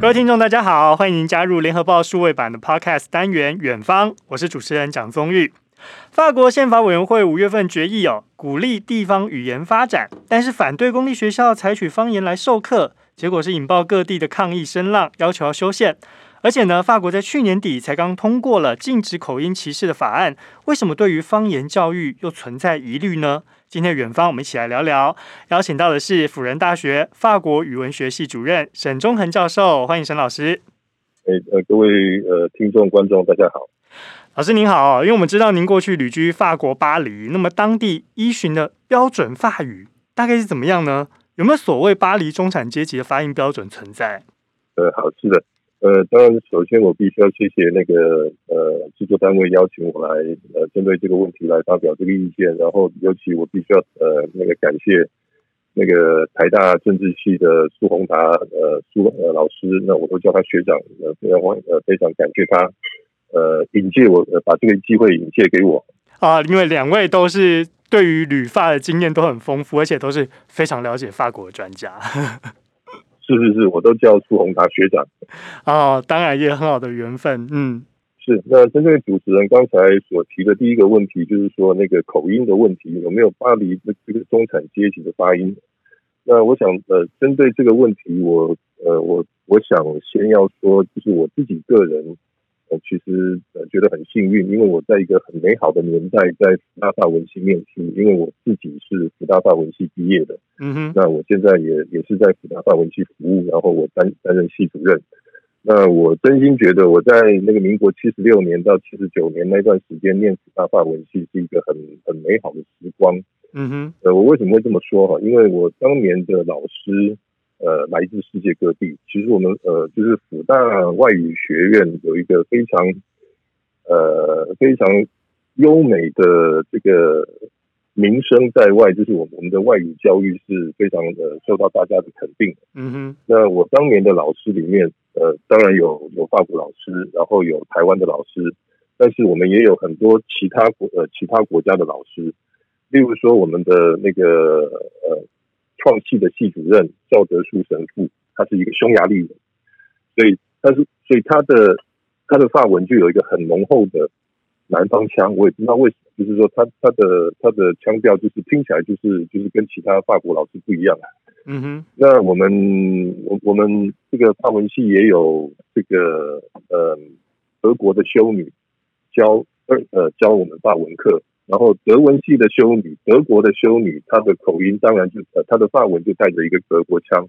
各位听众，大家好，欢迎您加入联合报数位版的 Podcast 单元《远方》，我是主持人蒋宗玉。法国宪法委员会五月份决议哦，鼓励地方语言发展，但是反对公立学校采取方言来授课，结果是引爆各地的抗议声浪，要求要修宪。而且呢，法国在去年底才刚通过了禁止口音歧视的法案，为什么对于方言教育又存在疑虑呢？今天远方，我们一起来聊聊。邀请到的是辅仁大学法国语文学系主任沈中恒教授，欢迎沈老师。哎，呃，各位呃听众观众，大家好。老师您好，因为我们知道您过去旅居法国巴黎，那么当地依循的标准法语大概是怎么样呢？有没有所谓巴黎中产阶级的发音标准存在？呃，好，是的。呃，当然，首先我必须要谢谢那个呃制作单位邀请我来呃针对这个问题来发表这个意见，然后尤其我必须要呃那个感谢那个台大政治系的苏宏达呃苏呃老师，那我都叫他学长，呃非常欢呃非常感谢他呃引荐我呃把这个机会引荐给我。啊，因为两位都是对于旅法的经验都很丰富，而且都是非常了解法国的专家。是是是，我都叫苏宏达学长。哦，当然也很好的缘分。嗯，是。那针对主持人刚才所提的第一个问题，就是说那个口音的问题，有没有巴黎的这个中产阶级的发音？那我想，呃，针对这个问题，我呃，我我想先要说，就是我自己个人。呃，其实呃觉得很幸运，因为我在一个很美好的年代在福大法文系念书，因为我自己是福大法文系毕业的。嗯哼，那我现在也也是在福大法文系服务，然后我担担任系主任。那我真心觉得我在那个民国七十六年到七十九年那段时间念福大法文系是一个很很美好的时光。嗯哼，呃，我为什么会这么说哈？因为我当年的老师。呃，来自世界各地。其实我们呃，就是复旦外语学院有一个非常呃非常优美的这个名声在外，就是我们我们的外语教育是非常的受到大家的肯定。嗯哼。那我当年的老师里面，呃，当然有有法国老师，然后有台湾的老师，但是我们也有很多其他国呃其他国家的老师，例如说我们的那个呃。创系的系主任赵德树神父，他是一个匈牙利人，所以他是所以他的他的发文就有一个很浓厚的南方腔，我也不知道为什么，就是说他他的他的腔调就是听起来就是就是跟其他法国老师不一样啊。嗯哼，那我们我我们这个法文系也有这个呃德国的修女教呃教我们法文课。然后德文系的修女，德国的修女，她的口音当然就呃，她的法文就带着一个德国腔。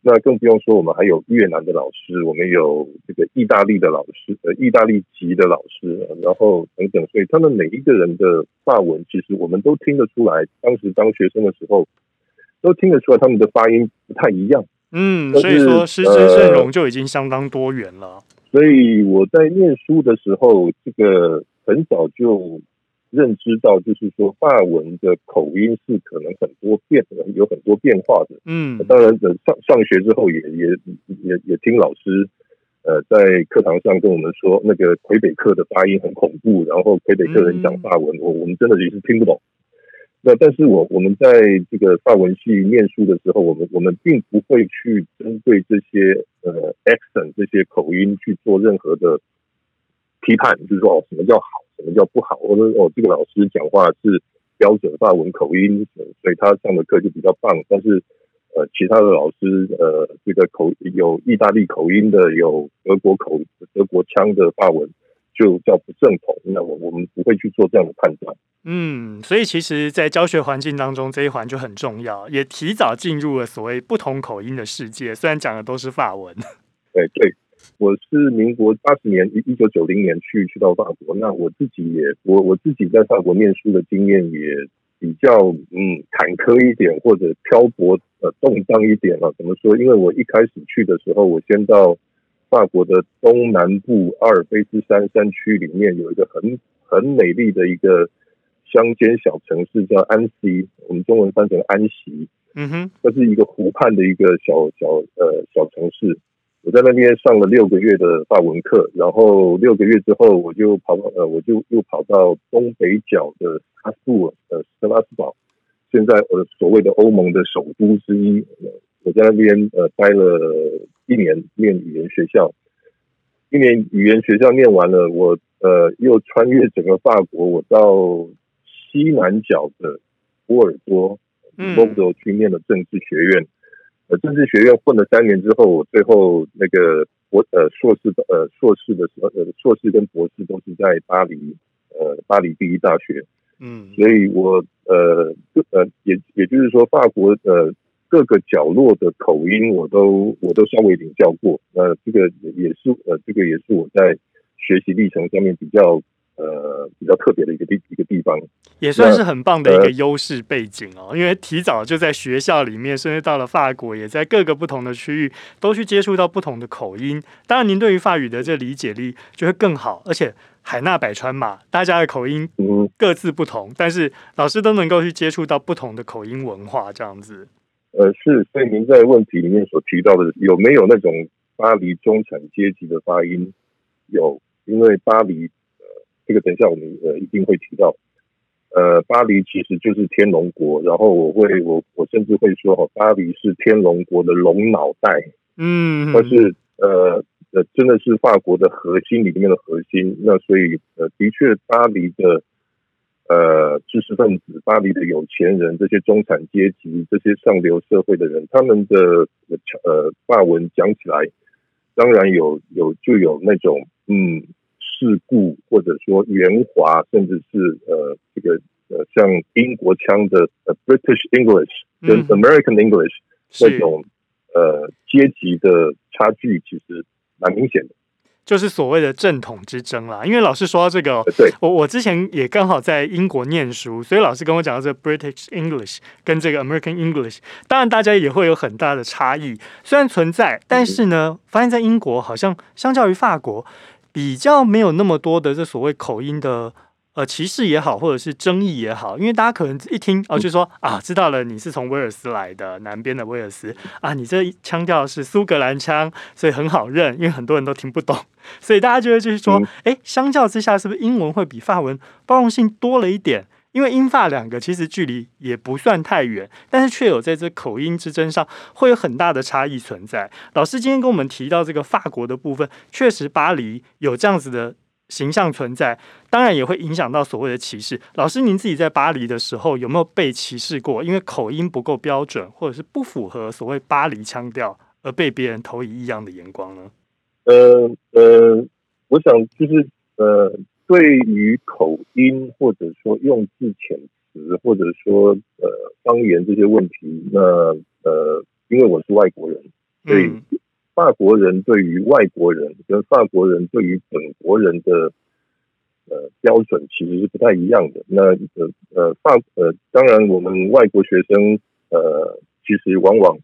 那更不用说，我们还有越南的老师，我们有这个意大利的老师，呃，意大利籍的老师，然后等等。所以他们每一个人的法文，其实我们都听得出来。当时当学生的时候，都听得出来他们的发音不太一样。嗯，所以说师资阵容就已经相当多元了。呃，所以我在念书的时候，这个很早就。认知到，就是说，法文的口音是可能很多变，有很多变化的。嗯，当然，等上上学之后也，也也也也听老师，呃，在课堂上跟我们说，那个魁北克的发音很恐怖，然后魁北克人讲法文，我我们真的也是听不懂。那但是我我们在这个法文系念书的时候，我们我们并不会去针对这些呃 accent 这些口音去做任何的批判，就是说哦，什么叫好？什么叫不好？我说哦，这个老师讲话是标准法文口音，所以他上的课就比较棒。但是呃，其他的老师呃，这个口有意大利口音的，有德国口德国腔的法文，就叫不正统。那我我们不会去做这样的判断。嗯，所以其实，在教学环境当中，这一环就很重要，也提早进入了所谓不同口音的世界。虽然讲的都是法文，对对。我是民国八十年一一九九零年去去到法国，那我自己也我我自己在法国念书的经验也比较嗯坎坷一点，或者漂泊呃动荡一点啊。怎么说？因为我一开始去的时候，我先到法国的东南部阿尔卑斯山山区里面有一个很很美丽的一个乡间小城市叫安息，我们中文翻成安息。嗯哼，这是一个湖畔的一个小小呃小城市。我在那边上了六个月的法文课，然后六个月之后，我就跑到呃，我就又跑到东北角的阿布尔呃斯特拉斯堡，现在呃所谓的欧盟的首都之一。我在那边呃待了一年念语言学校，一年语言学校念完了，我呃又穿越整个法国，我到西南角的波尔多，嗯，波尔多去念了政治学院。呃，政治学院混了三年之后，我最后那个博呃硕士呃硕士的时候，呃硕士跟博士都是在巴黎，呃巴黎第一大学。嗯，所以我呃呃也也就是说，法国呃各个角落的口音我都我都稍微领教过。呃，这个也是呃这个也是我在学习历程上面比较。呃，比较特别的一个地一个地方，也算是很棒的一个优势背景哦。呃、因为提早就在学校里面，甚至到了法国，也在各个不同的区域都去接触到不同的口音。当然，您对于法语的这理解力就会更好。而且海纳百川嘛，大家的口音各自不同，嗯、但是老师都能够去接触到不同的口音文化，这样子。呃，是。所以您在问题里面所提到的，有没有那种巴黎中产阶级的发音？有，因为巴黎。这个等一下我们呃一定会提到，呃，巴黎其实就是天龙国，然后我会我我甚至会说哦，巴黎是天龙国的龙脑袋，嗯，它是呃呃真的是法国的核心里面的核心。那所以呃的确，巴黎的呃知识分子、巴黎的有钱人、这些中产阶级、这些上流社会的人，他们的呃法文讲起来，当然有有就有那种嗯。世故，或者说圆滑，甚至是呃，这个呃，像英国腔的呃 British English 跟 American English 那、嗯、种呃阶级的差距，其实蛮明显的。就是所谓的正统之争啦。因为老师说到这个，对我我之前也刚好在英国念书，所以老师跟我讲到这个 British English 跟这个 American English，当然大家也会有很大的差异，虽然存在，但是呢，嗯、发现在英国好像相较于法国。比较没有那么多的这所谓口音的呃歧视也好，或者是争议也好，因为大家可能一听哦，就说啊，知道了你是从威尔斯来的，南边的威尔斯啊，你这腔调是苏格兰腔，所以很好认，因为很多人都听不懂，所以大家就会就是说，哎，相较之下，是不是英文会比法文包容性多了一点？因为英法两个其实距离也不算太远，但是却有在这口音之争上会有很大的差异存在。老师今天跟我们提到这个法国的部分，确实巴黎有这样子的形象存在，当然也会影响到所谓的歧视。老师您自己在巴黎的时候有没有被歧视过？因为口音不够标准，或者是不符合所谓巴黎腔调，而被别人投以异样的眼光呢？呃呃，我想就是呃。对于口音或者说用字遣词或者说呃方言这些问题，那呃因为我是外国人，所以法国人对于外国人跟法国人对于本国人的呃标准其实是不太一样的。那呃呃法呃当然我们外国学生呃其实往往。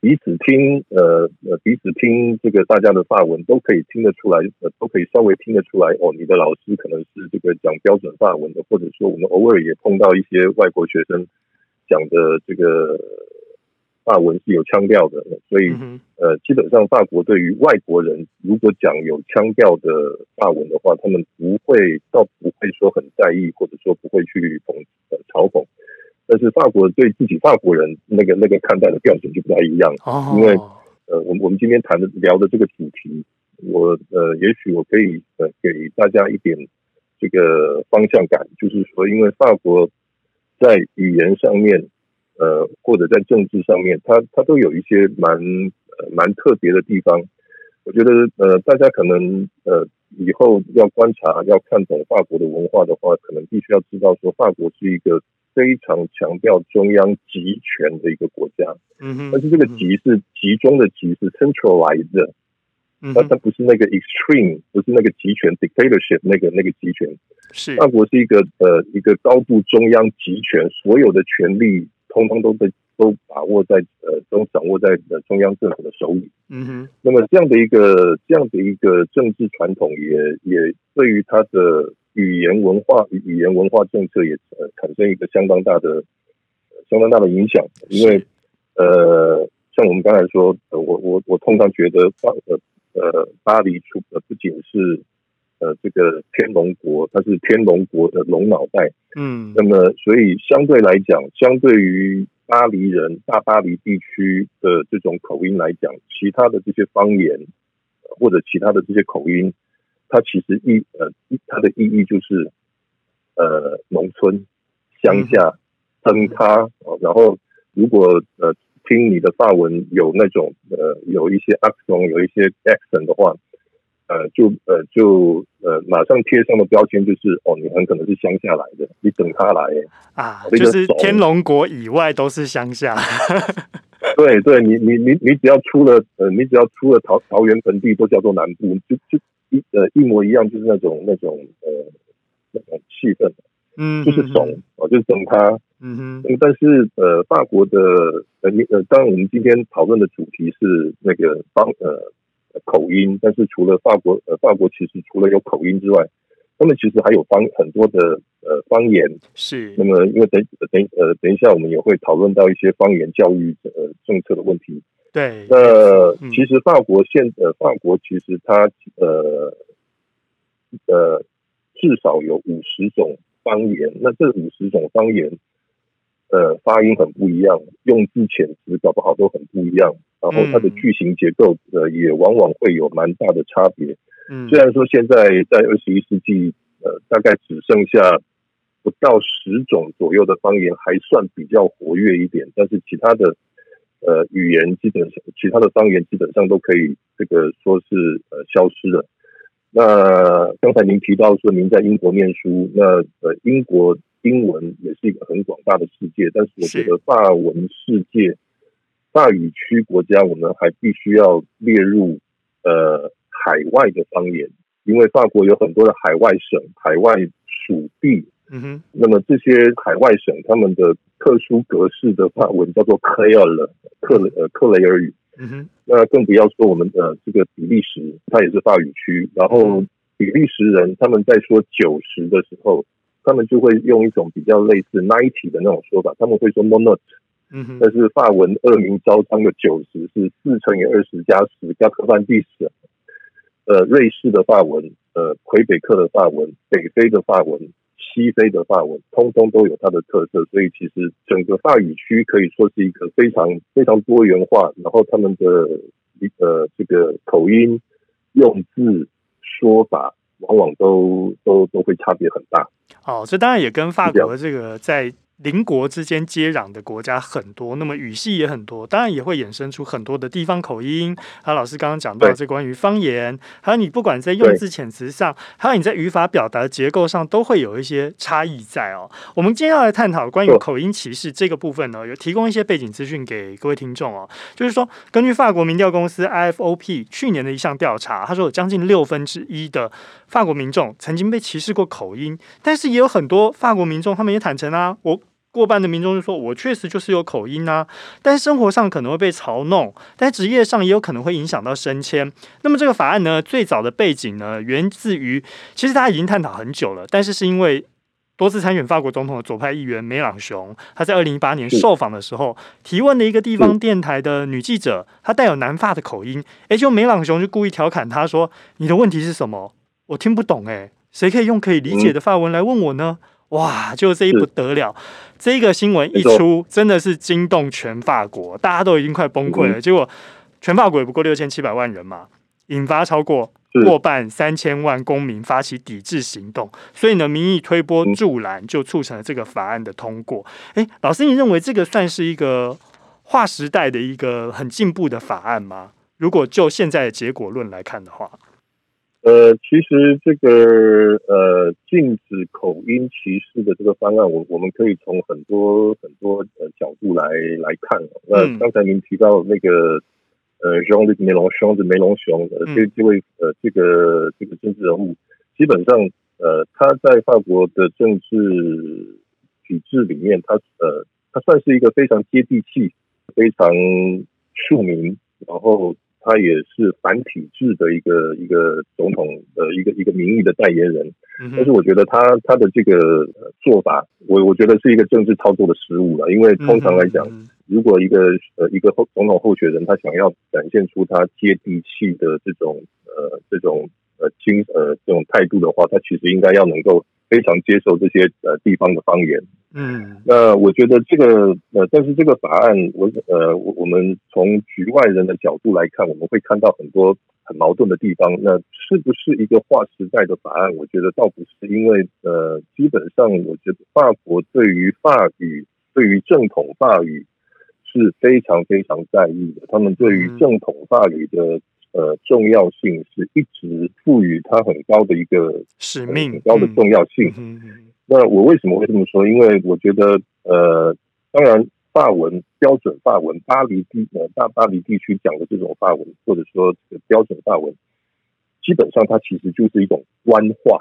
彼此听，呃呃，彼此听这个大家的法文都可以听得出来，呃，都可以稍微听得出来。哦，你的老师可能是这个讲标准法文的，或者说我们偶尔也碰到一些外国学生讲的这个法文是有腔调的。所以，呃，基本上法国对于外国人如果讲有腔调的法文的话，他们不会，倒不会说很在意，或者说不会去讽呃嘲讽。但是法国对自己法国人那个那个看待的标准就不太一样，因为呃，我们我们今天谈的聊的这个主题，我呃，也许我可以呃给大家一点这个方向感，就是说，因为法国在语言上面，呃，或者在政治上面，它它都有一些蛮呃蛮特别的地方。我觉得呃，大家可能呃以后要观察要看懂法国的文化的话，可能必须要知道说，法国是一个。非常强调中央集权的一个国家，嗯哼，但是这个集是集中的集，是 centralized 的，嗯，它它不是那个 extreme，不是那个集权 dictatorship 那个那个集权，是。法国是一个呃一个高度中央集权，所有的权力通通都被都把握在呃都掌握在呃中央政府的手里，嗯哼，那么这样的一个这样的一个政治传统也也对于它的。语言文化与语言文化政策也呃产生一个相当大的相当大的影响，因为呃像我们刚才说，呃、我我我通常觉得巴呃呃巴黎出呃不仅是呃这个天龙国，它是天龙国的龙脑袋，嗯，那么所以相对来讲，相对于巴黎人、大巴黎地区的这种口音来讲，其他的这些方言或者其他的这些口音，它其实意呃它的意义就是呃农村、乡下、灯咖哦。然后如果呃听你的发文有那种呃有一些 accent 有一些 accent 的话。呃，就呃就呃，马上贴上的标签就是哦，你很可能是乡下来的，你等他来啊，就是天龙国以外都是乡下。对对，你你你你只要出了呃，你只要出了桃桃园盆地，都叫做南部，就就一呃一模一样，就是那种那种呃那种气氛，嗯，就是怂哦，就是等他，嗯哼。但是呃，法国的呃你呃，当然我们今天讨论的主题是那个帮呃。口音，但是除了法国，呃，法国其实除了有口音之外，他们其实还有方很多的呃方言。是。那么，因为等等呃等一下，我们也会讨论到一些方言教育呃政策的问题。对。那、嗯、其实法国现呃法国其实它呃呃至少有五十种方言。那这五十种方言。呃，发音很不一样，用字遣词搞不好都很不一样，然后它的句型结构呃也往往会有蛮大的差别。嗯，虽然说现在在二十一世纪，呃，大概只剩下不到十种左右的方言还算比较活跃一点，但是其他的呃语言基本上，其他的方言基本上都可以这个说是呃消失了。那刚才您提到说您在英国念书，那呃英国。英文也是一个很广大的世界，但是我觉得法文世界、法语区国家，我们还必须要列入呃海外的方言，因为法国有很多的海外省、海外属地。嗯哼，那么这些海外省他们的特殊格式的法文叫做克雷尔克呃克雷尔语。嗯哼，那更不要说我们的这个比利时，它也是法语区，然后比利时人他们在说九十的时候。他们就会用一种比较类似 ninety 的那种说法，他们会说 nonante，嗯哼，但是法文恶名昭彰的九十是四乘以二十加十加科班第十，呃，瑞士的法文，呃，魁北克的法文，北非的法文，西非的法文，通通都有它的特色，所以其实整个法语区可以说是一个非常非常多元化，然后他们的呃这个口音、用字、说法，往往都都都会差别很大。哦，这当然也跟法国的这个在。邻国之间接壤的国家很多，那么语系也很多，当然也会衍生出很多的地方口音。还有老师刚刚讲到这关于方言，还有你不管在用字遣词上，还有你在语法表达结构上，都会有一些差异在哦。我们今天要来探讨关于口音歧视这个部分呢，有提供一些背景资讯给各位听众哦。就是说，根据法国民调公司 IFOP 去年的一项调查，他说有将近六分之一的法国民众曾经被歧视过口音，但是也有很多法国民众他们也坦诚啊，我。过半的民众就说：“我确实就是有口音啊，但是生活上可能会被嘲弄，但职业上也有可能会影响到升迁。那么这个法案呢，最早的背景呢，源自于其实大家已经探讨很久了，但是是因为多次参选法国总统的左派议员梅朗雄，他在二零一八年受访的时候提问的一个地方电台的女记者，她带有南法的口音，诶，就梅朗雄就故意调侃他说：‘你的问题是什么？我听不懂，诶，谁可以用可以理解的法文来问我呢？’哇，就这一不得了。”这个新闻一出，真的是惊动全法国，大家都已经快崩溃了。结果，全法国也不过六千七百万人嘛，引发超过过半三千万公民发起抵制行动。所以呢，民意推波助澜，就促成了这个法案的通过。诶，老师，你认为这个算是一个划时代的一个很进步的法案吗？如果就现在的结果论来看的话？呃，其实这个呃禁止口音歧视的这个方案，我我们可以从很多很多呃角度来来看。那刚才您提到那个呃 Mélenchon 的梅隆雄，呃这这位呃这个这个政治人物，基本上呃他在法国的政治体制里面，他呃他算是一个非常接地气、非常庶民，然后。他也是反体制的一个一个总统的一个一个民意的代言人，但是我觉得他他的这个做法，我我觉得是一个政治操作的失误了。因为通常来讲，如果一个呃一个候总统候选人他想要展现出他接地气的这种呃这种呃轻呃这种态度的话，他其实应该要能够非常接受这些呃地方的方言，嗯，那我觉得这个呃，但是这个法案，我呃，我我们从局外人的角度来看，我们会看到很多很矛盾的地方。那是不是一个划时代的法案？我觉得倒不是，因为呃，基本上我觉得法国对于法语，对于正统法语是非常非常在意的。他们对于正统法语的呃重要性，是一直赋予它很高的一个使命，很高的重要性。嗯嗯那我为什么会这么说？因为我觉得，呃，当然，法文标准法文，巴黎地呃大巴黎地区讲的这种法文，或者说这个标准法文，基本上它其实就是一种官话，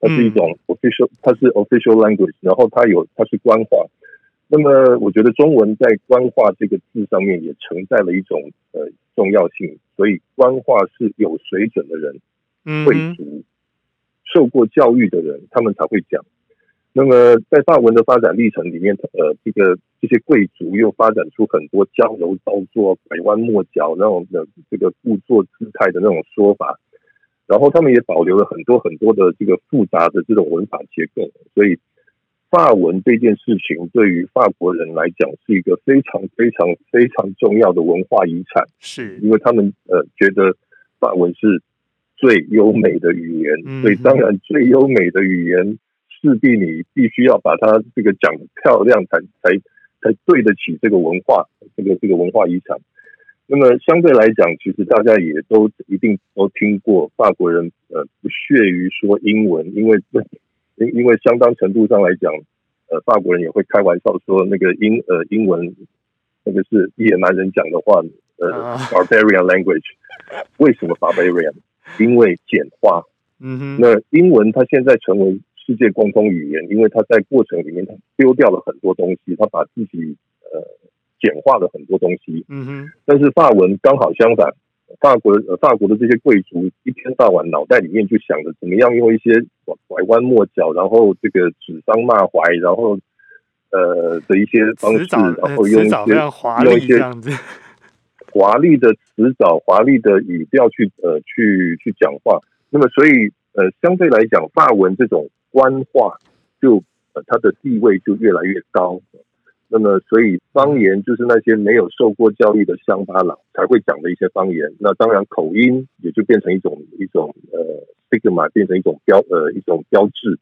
它是一种 official，它是 official language，然后它有它是官话。那么，我觉得中文在官话这个字上面也承载了一种呃重要性，所以官话是有水准的人，贵族，受过教育的人，他们才会讲。那么，在法文的发展历程里面，呃，这个这些贵族又发展出很多娇柔造作、拐弯抹角那种的这个故作姿态的那种说法，然后他们也保留了很多很多的这个复杂的这种文法结构，所以法文这件事情对于法国人来讲是一个非常非常非常重要的文化遗产，是因为他们呃觉得法文是最优美的语言，所以当然最优美的语言。势必你必须要把它这个讲漂亮才，才才才对得起这个文化，这个这个文化遗产。那么相对来讲，其实大家也都一定都听过法国人呃不屑于说英文，因为因因为相当程度上来讲，呃法国人也会开玩笑说那个英呃英文那个是野蛮人讲的话，呃 barbarian language。为什么 barbarian？因为简化。嗯哼。那英文它现在成为。世界共通语言，因为它在过程里面它丢掉了很多东西，它把自己呃简化了很多东西。嗯哼。但是法文刚好相反，法国呃法国的这些贵族一天到晚脑袋里面就想着怎么样用一些拐弯抹角，然后这个指桑骂槐，然后呃的一些方式，然后用一些用一些华丽的词藻、华丽的语调去呃去去讲话。那么所以呃相对来讲，法文这种。官话就呃，它的地位就越来越高。那么，所以方言就是那些没有受过教育的乡巴佬才会讲的一些方言。那当然，口音也就变成一种一种呃，stigma 变成一种标呃一种标志，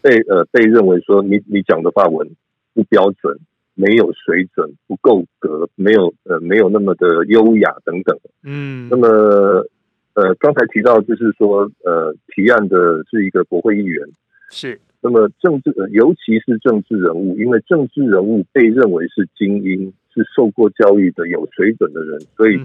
被呃被认为说你你讲的法文不标准、没有水准、不够格、没有呃没有那么的优雅等等。嗯，那么呃刚才提到就是说呃提案的是一个国会议员。是，那么政治，尤其是政治人物，因为政治人物被认为是精英，是受过教育的、有水准的人，所以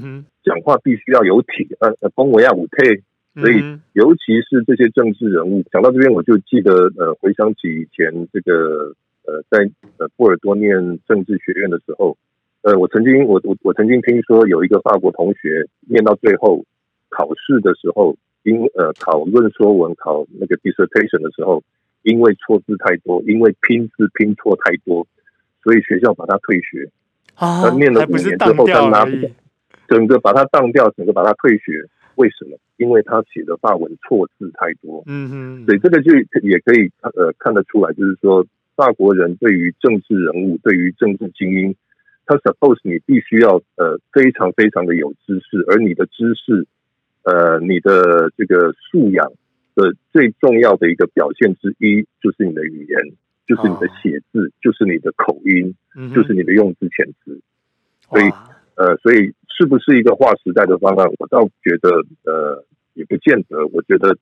讲话必须要有体，呃，恭维要有体。所以，尤其是这些政治人物，讲到这边，我就记得，呃，回想起以前这个，呃，在呃波尔多念政治学院的时候，呃，我曾经，我我我曾经听说有一个法国同学念到最后考试的时候。因呃考论说文考那个 dissertation 的时候，因为错字太多，因为拼字拼错太多，所以学校把他退学。啊，他念了五年之后，他拿不到，整个把他当掉，整个把他退学。为什么？因为他写的法文错字太多。嗯哼，所以这个就也可以呃看得出来，就是说法国人对于政治人物，对于政治精英，他 suppose 你必须要呃非常非常的有知识，而你的知识。呃，你的这个素养的最重要的一个表现之一，就是你的语言，就是你的写字，哦、就是你的口音，嗯、就是你的用字遣词。所以，呃，所以是不是一个划时代的方案？我倒觉得，呃，也不见得。我觉得，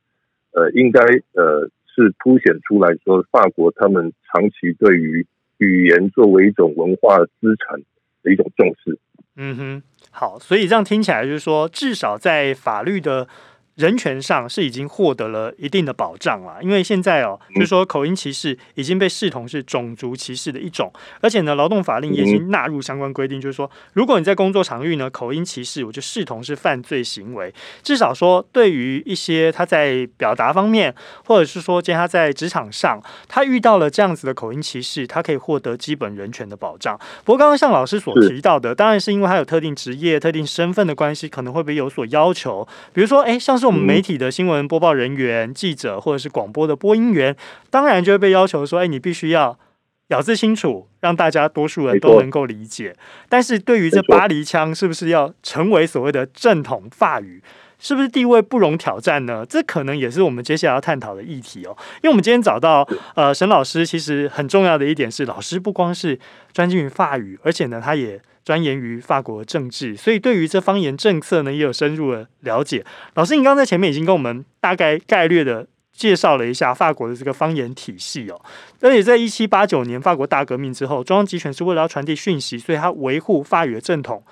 呃，应该呃是凸显出来说，法国他们长期对于语言作为一种文化资产的一种重视。嗯哼。好，所以这样听起来就是说，至少在法律的。人权上是已经获得了一定的保障了，因为现在哦，就是说口音歧视已经被视同是种族歧视的一种，而且呢，劳动法令也已经纳入相关规定，就是说，如果你在工作场域呢口音歧视，我就视同是犯罪行为。至少说，对于一些他在表达方面，或者是说，见他在职场上，他遇到了这样子的口音歧视，他可以获得基本人权的保障。不过，刚刚像老师所提到的，当然是因为他有特定职业、特定身份的关系，可能会被有所要求，比如说，哎，像是。我们媒体的新闻播报人员、记者或者是广播的播音员，当然就会被要求说：“哎，你必须要咬字清楚，让大家多数人都能够理解。但是对于这巴黎腔，是不是要成为所谓的正统法语？是不是地位不容挑战呢？这可能也是我们接下来要探讨的议题哦。因为我们今天找到呃沈老师，其实很重要的一点是，老师不光是专精于法语，而且呢，他也钻研于法国政治，所以对于这方言政策呢，也有深入的了解。老师，你刚在前面已经跟我们大概概略的介绍了一下法国的这个方言体系哦。而且在一七八九年法国大革命之后，中央集权是为了要传递讯息，所以他维护法语的正统。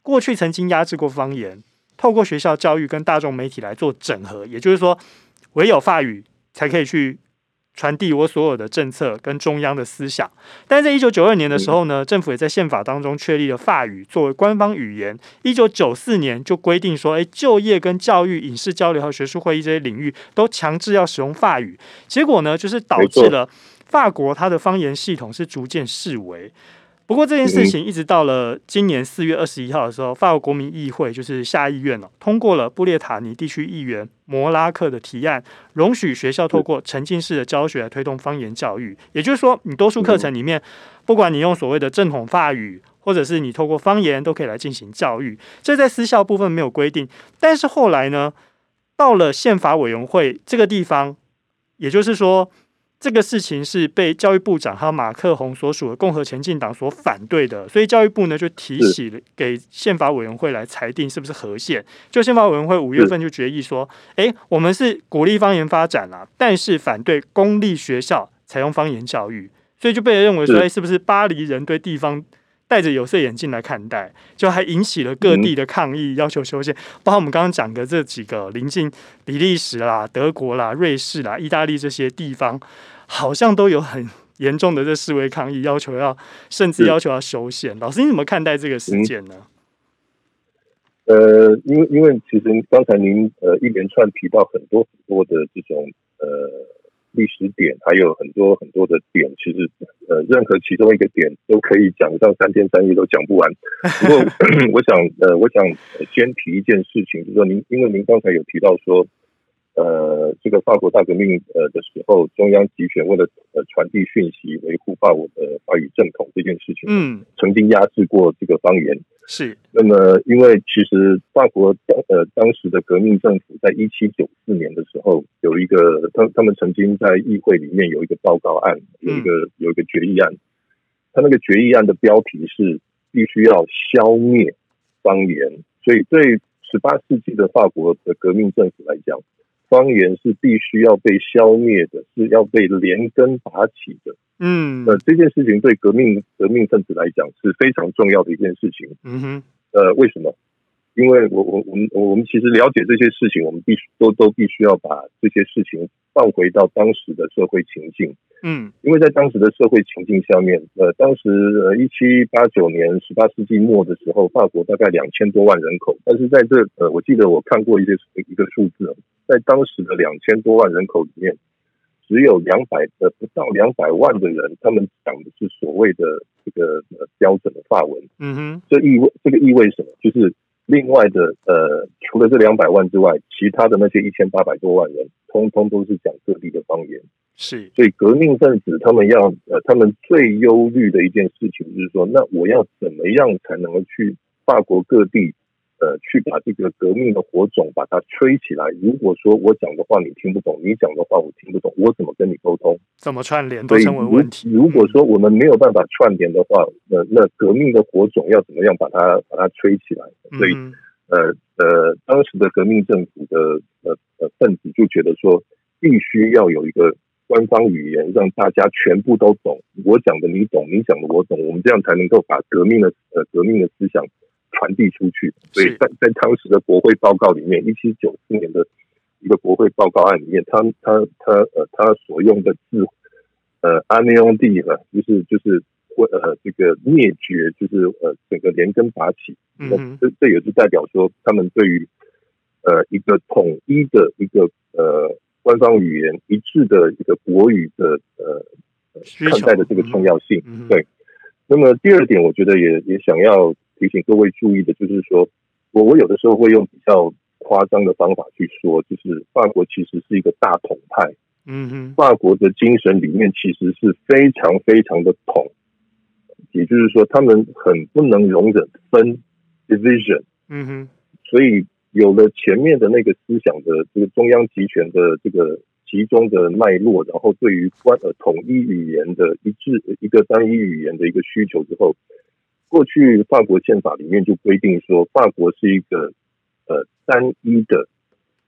过去曾经压制过方言。透过学校教育跟大众媒体来做整合，也就是说，唯有法语才可以去传递我所有的政策跟中央的思想。但是在一九九二年的时候呢，政府也在宪法当中确立了法语作为官方语言。一九九四年就规定说，诶，就业跟教育、影视交流和学术会议这些领域都强制要使用法语。结果呢，就是导致了法国它的方言系统是逐渐式微。不过这件事情一直到了今年四月二十一号的时候，法国国民议会就是下议院了，通过了布列塔尼地区议员摩拉克的提案，容许学校透过沉浸式的教学来推动方言教育。也就是说，你多数课程里面，不管你用所谓的正统法语，或者是你透过方言，都可以来进行教育。这在私校部分没有规定，但是后来呢，到了宪法委员会这个地方，也就是说。这个事情是被教育部长还有马克宏所属的共和前进党所反对的，所以教育部呢就提起了给宪法委员会来裁定是不是合宪。就宪法委员会五月份就决议说，哎，我们是鼓励方言发展啦，但是反对公立学校采用方言教育，所以就被人认为说，哎，是不是巴黎人对地方戴着有色眼镜来看待，就还引起了各地的抗议，要求修宪。包括我们刚刚讲的这几个临近比利时啦、德国啦、瑞士啦、意大利这些地方，好像都有很严重的这示威抗议，要求要甚至要求要修宪。老师，你怎么看待这个事件呢？呃，因为因为其实刚才您呃一连串提到很多很多的这种呃。历史点还有很多很多的点，其实呃，任何其中一个点都可以讲上三天三夜都讲不完。不过，我想呃，我想先提一件事情，就是说您，因为您刚才有提到说，呃，这个法国大革命呃的时候，中央集权为了呃传递讯息、维护法国的法语正统这件事情，嗯，曾经压制过这个方言。是，那么因为其实法国当呃当时的革命政府在一七九四年的时候有一个他他们曾经在议会里面有一个报告案，有一个有一个决议案，他那个决议案的标题是必须要消灭方言，所以对十八世纪的法国的革命政府来讲，方言是必须要被消灭的，是要被连根拔起的。嗯，呃，这件事情对革命革命分子来讲是非常重要的一件事情。嗯哼，呃，为什么？因为我我我们我们其实了解这些事情，我们必须都都必须要把这些事情放回到当时的社会情境。嗯，因为在当时的社会情境下面，呃，当时呃一七八九年十八世纪末的时候，法国大概两千多万人口，但是在这呃，我记得我看过一些一个数字，在当时的两千多万人口里面。只有两百呃不到两百万的人，他们讲的是所谓的这个呃标准的法文。嗯哼，这意味这个意味什么？就是另外的呃，除了这两百万之外，其他的那些一千八百多万人，通通都是讲各地的方言。是，所以革命分子他们要呃，他们最忧虑的一件事情就是说，那我要怎么样才能够去法国各地？呃，去把这个革命的火种把它吹起来。如果说我讲的话你听不懂，你讲的话我听不懂，我怎么跟你沟通？怎么串联都成为问题。如果说我们没有办法串联的话，那那革命的火种要怎么样把它把它吹起来？所以，呃呃，当时的革命政府的呃呃分子就觉得说，必须要有一个官方语言，让大家全部都懂。我讲的你懂，你讲的我懂，我们这样才能够把革命的呃革命的思想。传递出去，所以在在当时的国会报告里面，一七九四年的一个国会报告案里面，他他他呃他所用的字，呃阿内翁蒂哈，就是就是呃这个灭绝，就是呃整个连根拔起，嗯，这这也是代表说他们对于呃一个统一的一个呃官方语言一致的一个国语的呃看待的这个重要性，对。那么第二点，我觉得也也想要。提醒各位注意的，就是说，我我有的时候会用比较夸张的方法去说，就是法国其实是一个大统派，嗯哼，法国的精神里面其实是非常非常的统，也就是说，他们很不能容忍分 division。嗯哼，所以有了前面的那个思想的这个中央集权的这个集中的脉络，然后对于关呃统一语言的一致一个单一语言的一个需求之后，过去法国宪法里面就规定说，法国是一个呃单一的。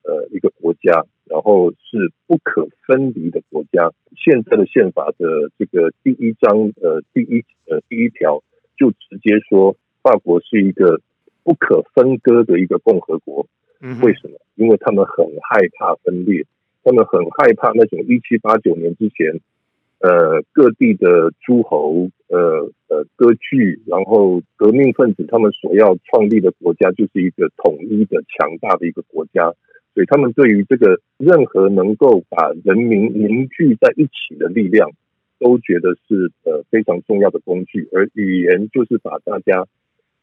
呃，一个国家，然后是不可分离的国家。现在的宪法的这个第一章，呃，第一呃第一条就直接说，法国是一个不可分割的一个共和国。嗯，为什么？因为他们很害怕分裂，他们很害怕那种一七八九年之前，呃，各地的诸侯，呃呃割据，然后革命分子他们所要创立的国家，就是一个统一的强大的一个国家。所以他们对于这个任何能够把人民凝聚在一起的力量，都觉得是呃非常重要的工具。而语言就是把大家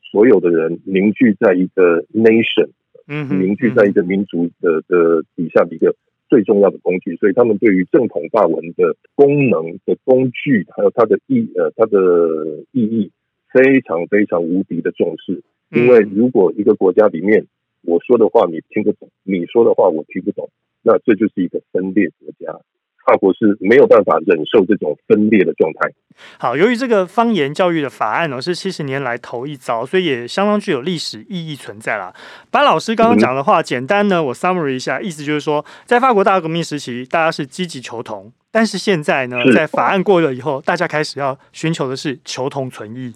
所有的人凝聚在一个 nation，嗯，凝聚在一个民族的的底下的一个最重要的工具。所以他们对于正统法文的功能的工具，还有它的意呃它的意义，非常非常无敌的重视。因为如果一个国家里面，我说的话你听不懂，你说的话我听不懂，那这就是一个分裂国家。法国是没有办法忍受这种分裂的状态。好，由于这个方言教育的法案呢是七十年来头一遭，所以也相当具有历史意义存在啦。把老师刚刚讲的话简单呢，我 summary 一下，意思就是说，在法国大革命时期，大家是积极求同，但是现在呢，在法案过了以后，大家开始要寻求的是求同存异。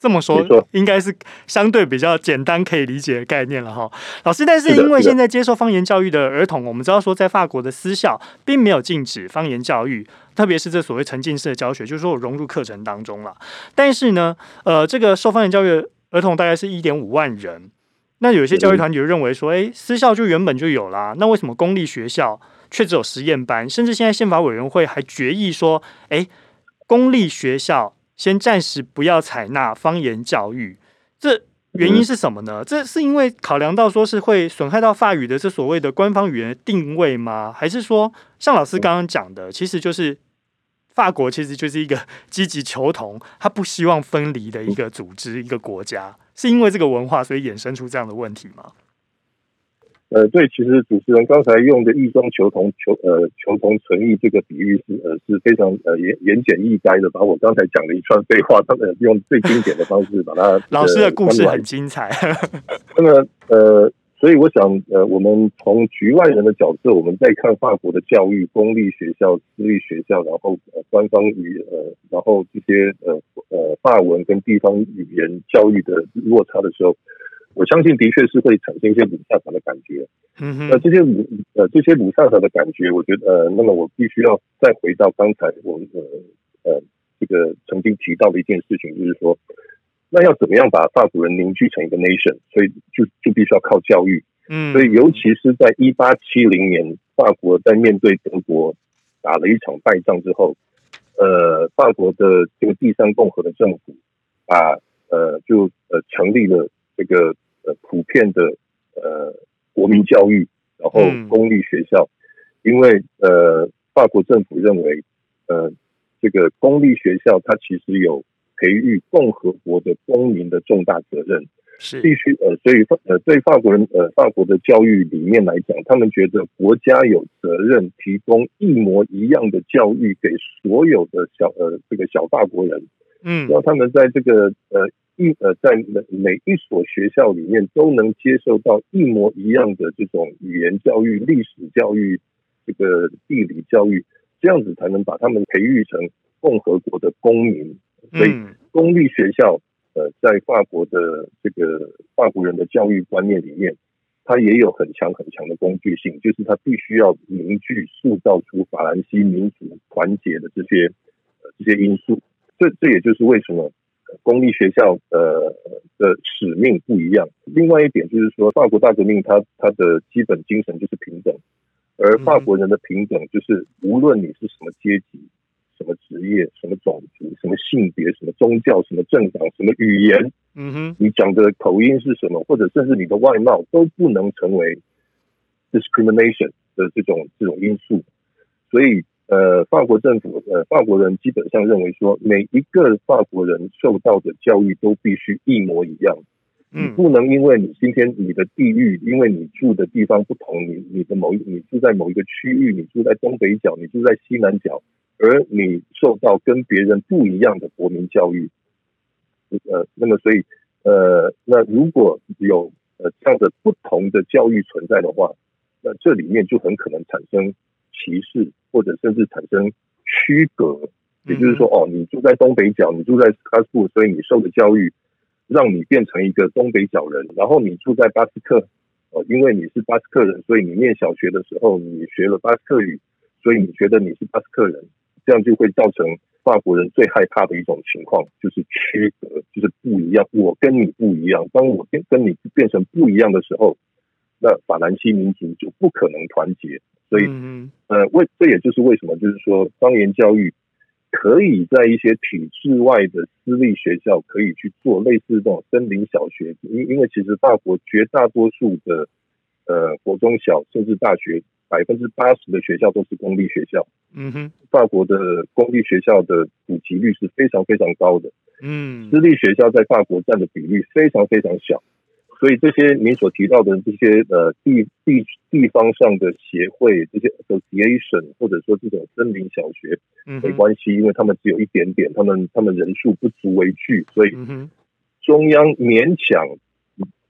这么说应该是相对比较简单可以理解的概念了哈，老师。但是因为现在接受方言教育的儿童，我们知道说在法国的私校并没有禁止方言教育，特别是这所谓沉浸式的教学，就是说我融入课程当中了。但是呢，呃，这个受方言教育的儿童大概是一点五万人。那有些教育团体就认为说，诶，私校就原本就有啦，那为什么公立学校却只有实验班？甚至现在宪法委员会还决议说，诶，公立学校。先暂时不要采纳方言教育，这原因是什么呢？这是因为考量到说是会损害到法语的这所谓的官方语言的定位吗？还是说像老师刚刚讲的，其实就是法国其实就是一个 积极求同，他不希望分离的一个组织、一个国家，是因为这个文化所以衍生出这样的问题吗？呃，对，其实主持人刚才用的“异中求同”求呃“求同存异”这个比喻是呃是非常呃言言简意赅的，把我刚才讲的一串废话，他们用最经典的方式把它。老师的故事很精彩。那么呃，所以我想呃，我们从局外人的角色，我们再看法国的教育，公立学校、私立学校，然后呃官方语呃，然后这些呃呃法文跟地方语言教育的落差的时候。我相信的确是会产生一些鲁萨塔的感觉，嗯哼，那这些鲁呃这些鲁萨塔的感觉，我觉得呃，那么我必须要再回到刚才我们呃呃这个曾经提到的一件事情，就是说，那要怎么样把法国人凝聚成一个 nation，所以就就必须要靠教育，嗯，所以尤其是在一八七零年，法国在面对德国打了一场败仗之后，呃，法国的这个第三共和的政府把呃就呃成立了这个。呃，普遍的呃国民教育，然后公立学校，嗯、因为呃法国政府认为呃这个公立学校它其实有培育共和国的公民的重大责任，是必须呃所以呃对法国人呃法国的教育理念来讲，他们觉得国家有责任提供一模一样的教育给所有的小呃这个小法国人，嗯，让他们在这个呃。一呃，在每每一所学校里面都能接受到一模一样的这种语言教育、历史教育、这个地理教育，这样子才能把他们培育成共和国的公民。所以，公立学校呃，在法国的这个法国人的教育观念里面，它也有很强很强的工具性，就是它必须要凝聚、塑造出法兰西民族团结的这些呃这些因素。这这也就是为什么。公立学校呃的使命不一样。另外一点就是说，法国大革命它它的基本精神就是平等，而法国人的平等就是无论你是什么阶级、什么职业、什么种族、什么性别、什么宗教、什么政党、什么语言，嗯哼，你讲的口音是什么，或者甚至你的外貌都不能成为 discrimination 的这种这种因素。所以呃，法国政府呃，法国人基本上认为说，每一个法国人受到的教育都必须一模一样。你不能因为你今天你的地域，因为你住的地方不同，你你的某一你住在某一个区域，你住在东北角，你住在西南角，而你受到跟别人不一样的国民教育，呃，那么所以呃，那如果有呃这样的不同的教育存在的话，那这里面就很可能产生歧视，或者甚至产生区隔。也就是说，哦，你住在东北角，你住在斯卡布，所以你受的教育。让你变成一个东北角人，然后你住在巴斯克，哦，因为你是巴斯克人，所以你念小学的时候你学了巴斯克语，所以你觉得你是巴斯克人，这样就会造成法国人最害怕的一种情况，就是区隔，就是不一样。我跟你不一样，当我跟跟你变成不一样的时候，那法兰西民族就不可能团结。所以，呃，为这也就是为什么，就是说方言教育。可以在一些体制外的私立学校可以去做类似这种森林小学，因因为其实法国绝大多数的呃国中小甚至大学百分之八十的学校都是公立学校，嗯哼，法国的公立学校的普及率是非常非常高的，嗯，私立学校在法国占的比例非常非常小。所以这些您所提到的这些呃地地地方上的协会，这些 association 或者说这种森林小学，没关系，因为他们只有一点点，他们他们人数不足为惧，所以中央勉强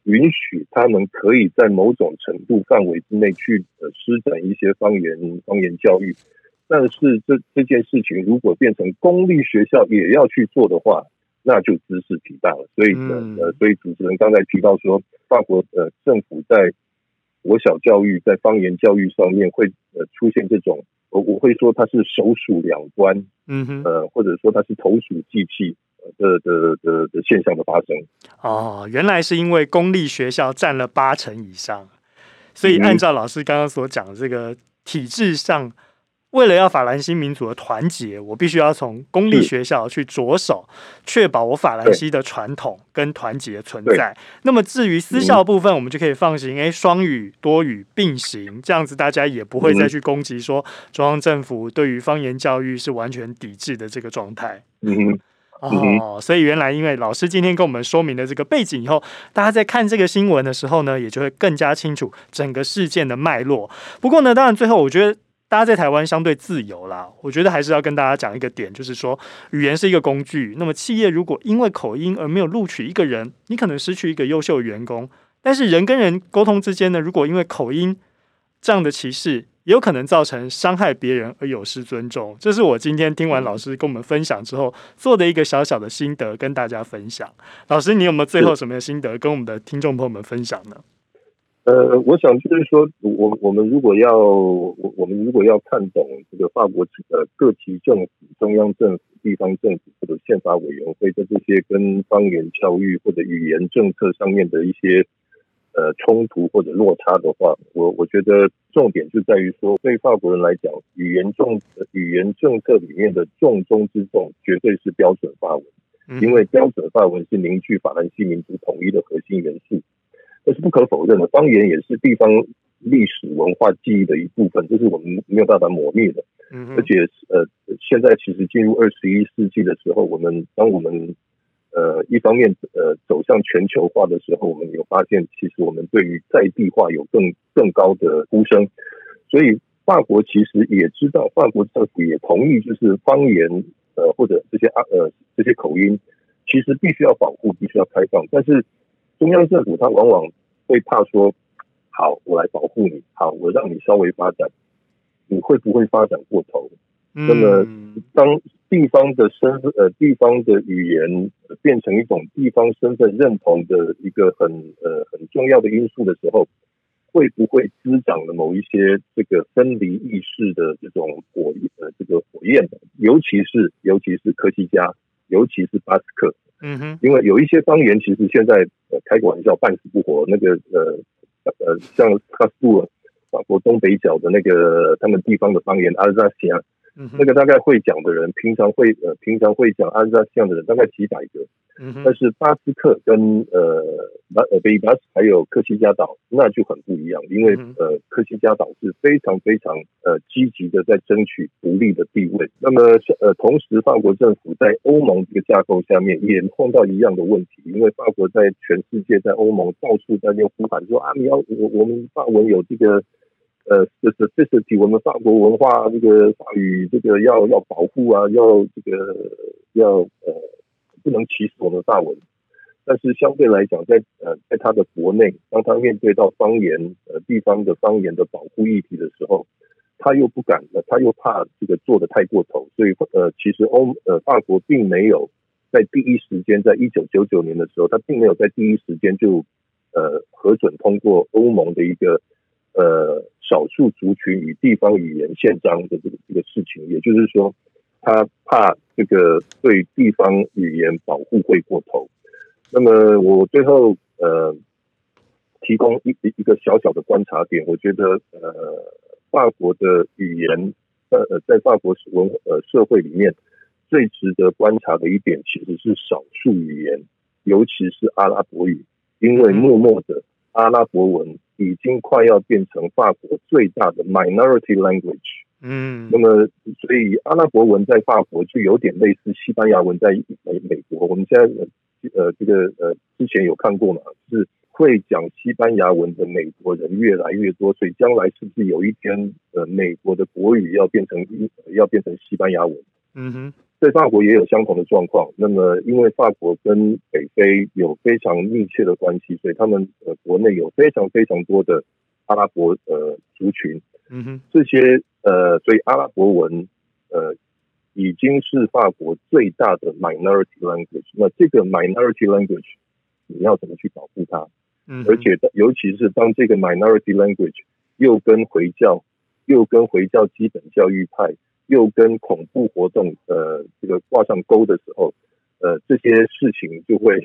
允许他们可以在某种程度范围之内去呃施展一些方言方言教育，但是这这件事情如果变成公立学校也要去做的话。那就兹事体大了，所以呃，所以主持人刚才提到说，法国呃政府在国小教育、在方言教育上面会呃出现这种，我我会说它是首鼠两端，嗯哼，呃或者说它是投鼠忌器的的的的现象的发生。哦，原来是因为公立学校占了八成以上，所以按照老师刚刚所讲的这个体制上。为了要法兰西民族的团结，我必须要从公立学校去着手，确保我法兰西的传统跟团结存在。那么至于私校部分，我们就可以放心，诶，双语多语并行，这样子大家也不会再去攻击说中央政府对于方言教育是完全抵制的这个状态。嗯哦，所以原来因为老师今天跟我们说明了这个背景以后，大家在看这个新闻的时候呢，也就会更加清楚整个事件的脉络。不过呢，当然最后我觉得。大家在台湾相对自由啦，我觉得还是要跟大家讲一个点，就是说语言是一个工具。那么企业如果因为口音而没有录取一个人，你可能失去一个优秀的员工。但是人跟人沟通之间呢，如果因为口音这样的歧视，也有可能造成伤害别人而有失尊重。这是我今天听完老师跟我们分享之后做的一个小小的心得，跟大家分享。老师，你有没有最后什么心得跟我们的听众朋友们分享呢？呃，我想就是说，我我们如果要我我们如果要看懂这个法国呃各级政府、中央政府、地方政府或者宪法委员会的这些跟方言教育或者语言政策上面的一些呃冲突或者落差的话，我我觉得重点就在于说，对法国人来讲，语言重语言政策里面的重中之重，绝对是标准法文，因为标准法文是凝聚法兰西民族统一的核心元素。这是不可否认的，方言也是地方历史文化记忆的一部分，这是我们没有办法磨灭的。嗯，而且呃，现在其实进入二十一世纪的时候，我们当我们呃一方面呃走向全球化的时候，我们有发现，其实我们对于在地化有更更高的呼声。所以法国其实也知道，法国政府也同意，就是方言呃或者这些啊呃这些口音，其实必须要保护，必须要开放，但是。中央政府它往往会怕说：“好，我来保护你，好，我让你稍微发展，你会不会发展过头？”那么，当地方的身呃地方的语言变成一种地方身份认同的一个很呃很重要的因素的时候，会不会滋长了某一些这个分离意识的这种火呃这个火焰？尤其是尤其是科西嘉，尤其是巴斯克。嗯哼，因为有一些方言，其实现在呃开个玩笑，半死不活。那个呃呃，像卡斯布尔，法国东北角的那个他们地方的方言阿尔萨西亚，那个大概会讲的人，平常会呃平常会讲阿尔萨西亚的人大概几百个，但是巴斯克跟呃呃北巴斯还有科西嘉岛那就很不一样，因为呃科西嘉岛是非常非常呃积极的在争取独立的地位。那么呃同时法国政府在欧盟这个架构下面也碰到一样的问题，因为法国在全世界在欧盟到处在那呼喊说啊，你要我我们法文有这个呃就是 specificity 我们法国文化这个法语这个要要保护啊，要这个要呃。不能歧视我们的大文，但是相对来讲，在呃，在他的国内，当他面对到方言呃地方的方言的保护议题的时候，他又不敢，他又怕这个做的太过头，所以呃，其实欧呃法国并没有在第一时间，在一九九九年的时候，他并没有在第一时间就呃核准通过欧盟的一个呃少数族群与地方语言宪章的这个这个事情，也就是说。他怕这个对地方语言保护会过头，那么我最后呃提供一一个小小的观察点，我觉得呃法国的语言呃在法国文呃社会里面最值得观察的一点，其实是少数语言，尤其是阿拉伯语，因为默默的阿拉伯文已经快要变成法国最大的 minority language。嗯，那么所以阿拉伯文在法国就有点类似西班牙文在美美国。我们现在呃这个呃之前有看过嘛，就是会讲西班牙文的美国人越来越多，所以将来是不是有一天呃美国的国语要变成要变成西班牙文？嗯哼，在法国也有相同的状况。那么因为法国跟北非有非常密切的关系，所以他们呃国内有非常非常多的阿拉伯呃族群。嗯哼，这些。呃，所以阿拉伯文呃已经是法国最大的 minority language。那这个 minority language 你要怎么去保护它？嗯，而且尤其是当这个 minority language 又跟回教、又跟回教基本教育派、又跟恐怖活动呃这个挂上钩的时候，呃这些事情就会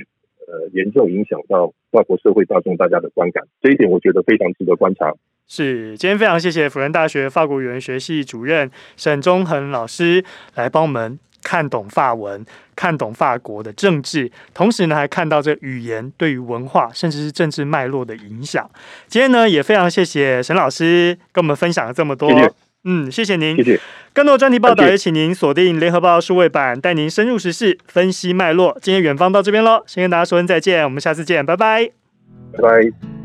呃严重影响到法国社会大众大家的观感。这一点我觉得非常值得观察。是，今天非常谢谢辅仁大学法国语言学系主任沈忠恒老师来帮我们看懂法文，看懂法国的政治，同时呢还看到这语言对于文化甚至是政治脉络的影响。今天呢也非常谢谢沈老师跟我们分享了这么多，谢谢嗯，谢谢您，谢谢。更多专题报道也请您锁定联合报数位版，带您深入时事，分析脉络。今天远方到这边喽，先跟大家说声再见，我们下次见，拜拜，拜拜。